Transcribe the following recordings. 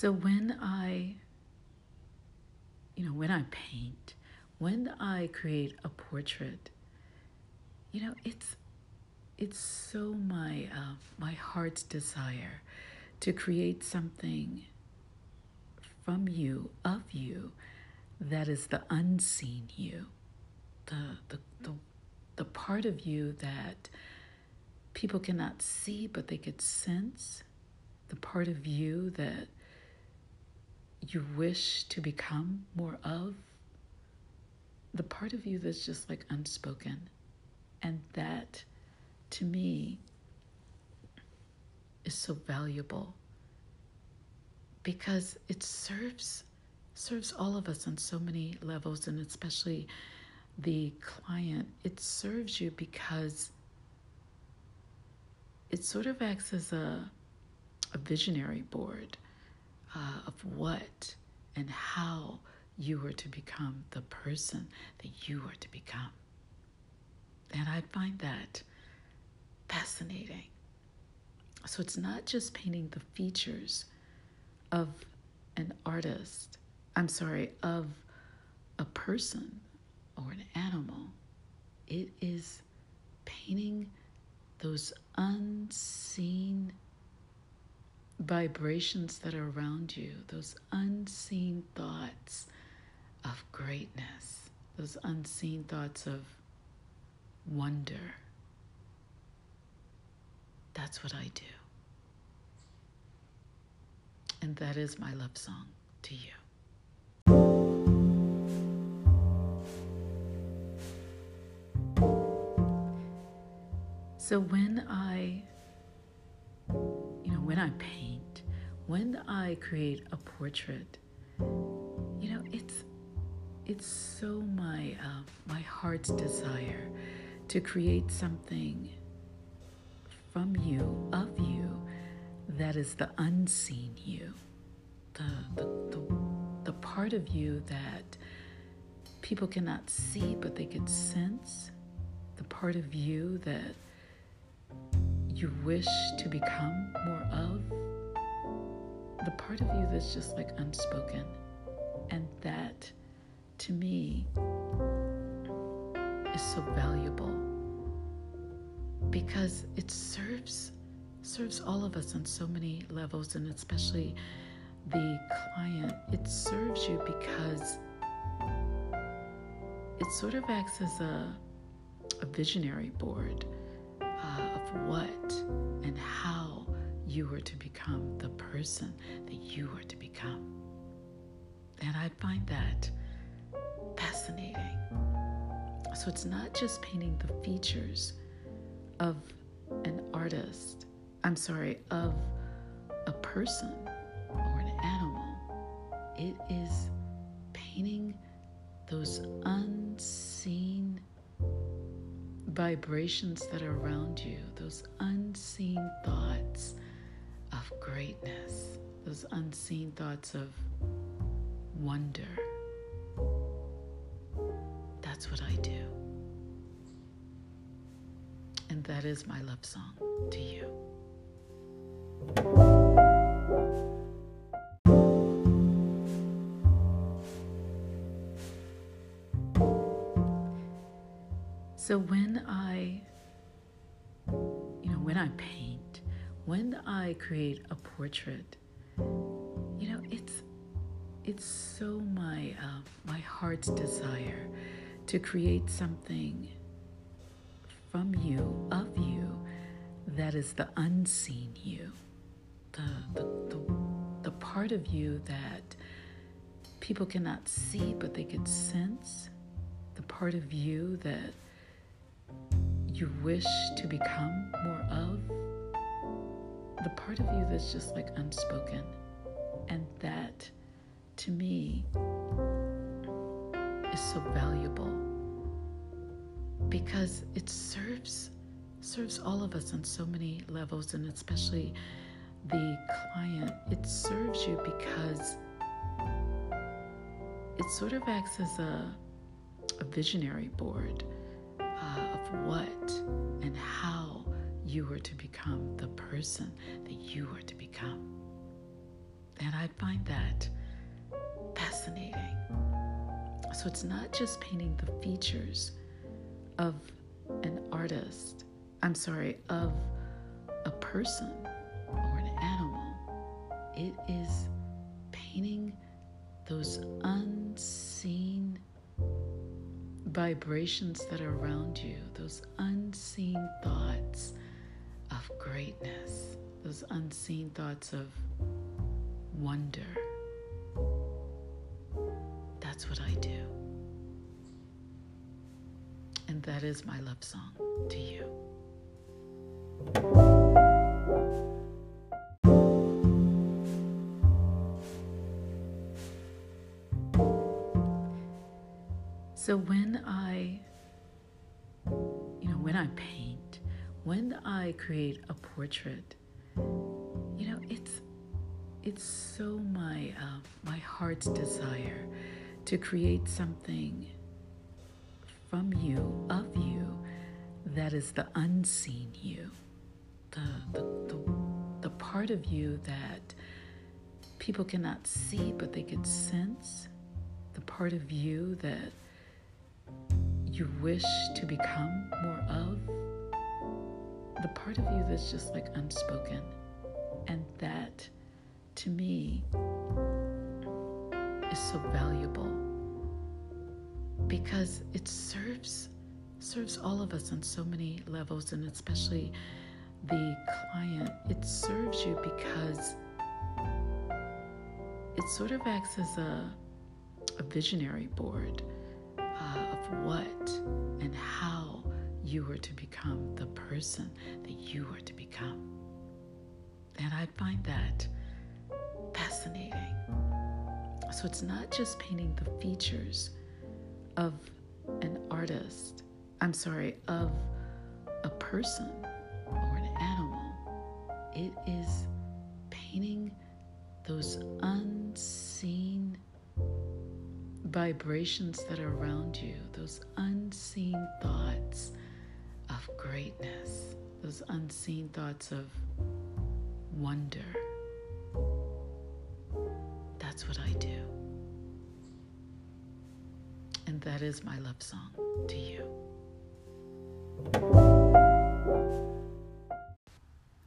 So when I, you know, when I paint, when I create a portrait, you know, it's it's so my uh, my heart's desire to create something from you of you that is the unseen you, the the the, the part of you that people cannot see but they could sense, the part of you that you wish to become more of, the part of you that's just like unspoken. And that, to me, is so valuable. Because it serves serves all of us on so many levels and especially the client. It serves you because it sort of acts as a a visionary board uh, of what and how you are to become the person that you are to become. And I find that fascinating. So it's not just painting the features of an artist, I'm sorry, of a person or an animal. It is painting those unseen vibrations that are around you, those unseen thoughts of greatness, those unseen thoughts of wonder. That's what I do. And that is my love song to you. So when I you know, when I paint, when I create a portrait, you know, it's it's so my uh, my heart's desire to create something from you, of you, that is the unseen you, the the the, the part of you that people cannot see but they can sense, the part of you that you wish to become more of, the part of you that's just like unspoken. And that, to me, is so valuable because it serves serves all of us on so many levels and especially the client it serves you because it sort of acts as a, a visionary board uh, of what and how you are to become the person that you are to become. And I find that fascinating. So it's not just painting the features of an artist, I'm sorry, of a person or an animal. It is painting those unseen vibrations that are around you, those unseen thoughts of greatness, those unseen thoughts of wonder. That's what I do. And that is my love song to you. So when I, you know, when I paint, when I create a portrait, you know, it's it's so my uh, my heart's desire to create something from you, of you, that is the unseen you, the the the, the part of you that people cannot see but they can sense, the part of you that you wish to become more of, the part of you that's just like unspoken. And that, to me, is so valuable because it serves serves all of us on so many levels and especially the client it serves you because it sort of acts as a, a visionary board uh, of what you were to become the person that you were to become. And I find that fascinating. So it's not just painting the features of an artist, I'm sorry, of a person or an animal. It is painting those unseen vibrations that are around you, those unseen thoughts of greatness, those unseen thoughts of wonder. That's what I do. And that is my love song to you. So when I, you know, when I paint, when I create a portrait, you know, it's it's so my uh, my heart's desire to create something from you, of you, that is the unseen you, the the the, the part of you that people cannot see but they can sense, the part of you that you wish to become more of, the part of you that's just like unspoken. And that, to me, is so valuable because it serves serves all of us on so many levels and especially the client it serves you because it sort of acts as a, a visionary board uh, of what and how you are to become the person that you are to become. And I find that fascinating. So it's not just painting the features of an artist, I'm sorry, of a person or an animal. It is painting those unseen vibrations that are around you, those unseen thoughts of greatness, those unseen thoughts of wonder. That's what I do. And that is my love song to you.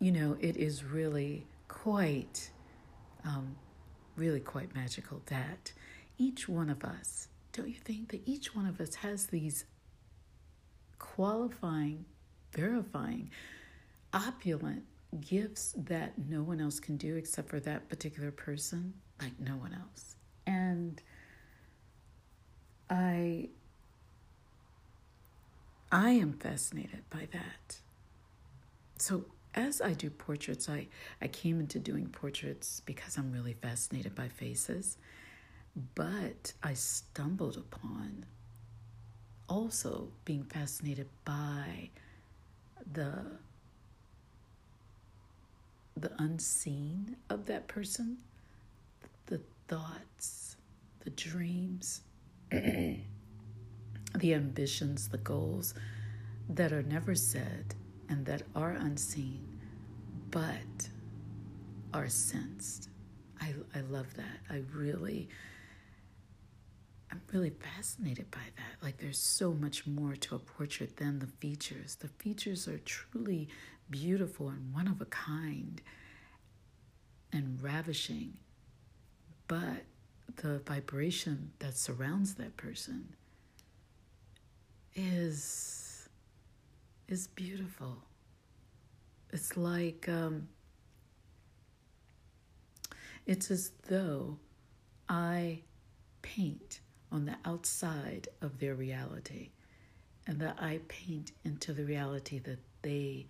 You know, it is really quite, um, really quite magical that each one of us, don't you think that each one of us has these qualifying, verifying, opulent gifts that no one else can do except for that particular person, like no one else. And I I am fascinated by that. So as I do portraits, I, I came into doing portraits because I'm really fascinated by faces. But I stumbled upon also being fascinated by the the unseen of that person, the thoughts, the dreams, the ambitions, the goals that are never said and that are unseen but are sensed. I, I love that. I really I'm really fascinated by that. Like, there's so much more to a portrait than the features. The features are truly beautiful and one of a kind and ravishing, but the vibration that surrounds that person is is beautiful. It's like um, it's as though I paint on the outside of their reality and that I paint into the reality that they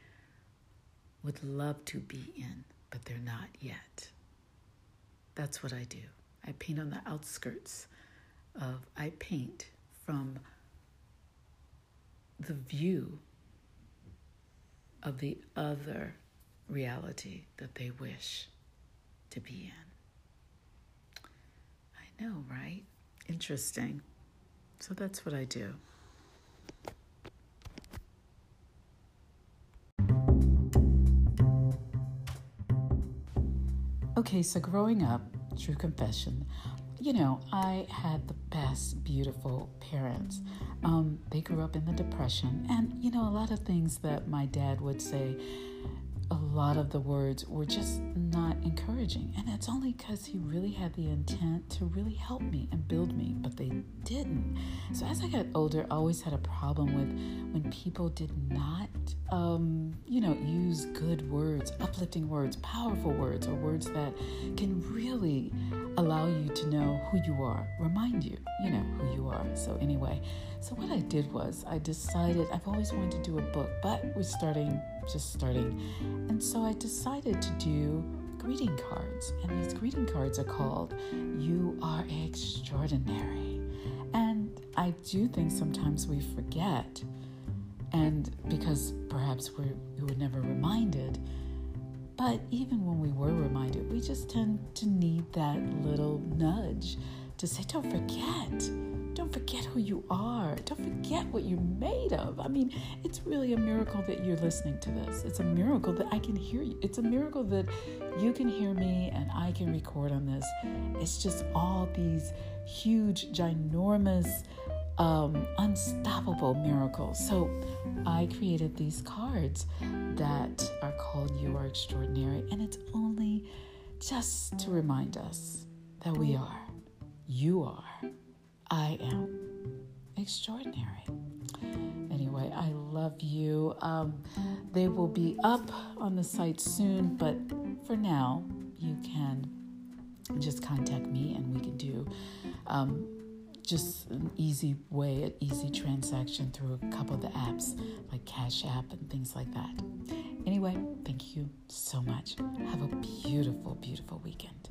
would love to be in, but they're not yet. That's what I do. I paint on the outskirts of, I paint from the view of the other reality that they wish to be in. I know, right? Interesting. So that's what I do. Okay, so growing up, true confession, you know, I had the best, beautiful parents. Um, they grew up in the Depression, and, you know, a lot of things that my dad would say a lot of the words were just not encouraging. And it's only because he really had the intent to really help me and build me, but they didn't. So as I got older, I always had a problem with when people did not, um, you know, use good words, uplifting words, powerful words, or words that can really allow you to know who you are, remind you, you know, who you are. So, anyway, so what I did was I decided I've always wanted to do a book, but we're starting, just starting. And so I decided to do greeting cards. And these greeting cards are called You Are Extraordinary. And I do think sometimes we forget, and because perhaps we were never reminded but even when we were reminded, we just tend to need that little nudge to say, don't forget. Don't forget who you are. Don't forget what you're made of. I mean, it's really a miracle that you're listening to this. It's a miracle that I can hear you. It's a miracle that you can hear me and I can record on this. It's just all these huge, ginormous um, unstoppable miracles. So I created these cards that are called You Are Extraordinary, and it's only just to remind us that we are, you are, I am extraordinary. Anyway, I love you. Um, they will be up on the site soon, but for now, you can just contact me and we can do um, just an easy way, an easy transaction through a couple of the apps like Cash App and things like that. Anyway, thank you so much. Have a beautiful, beautiful weekend.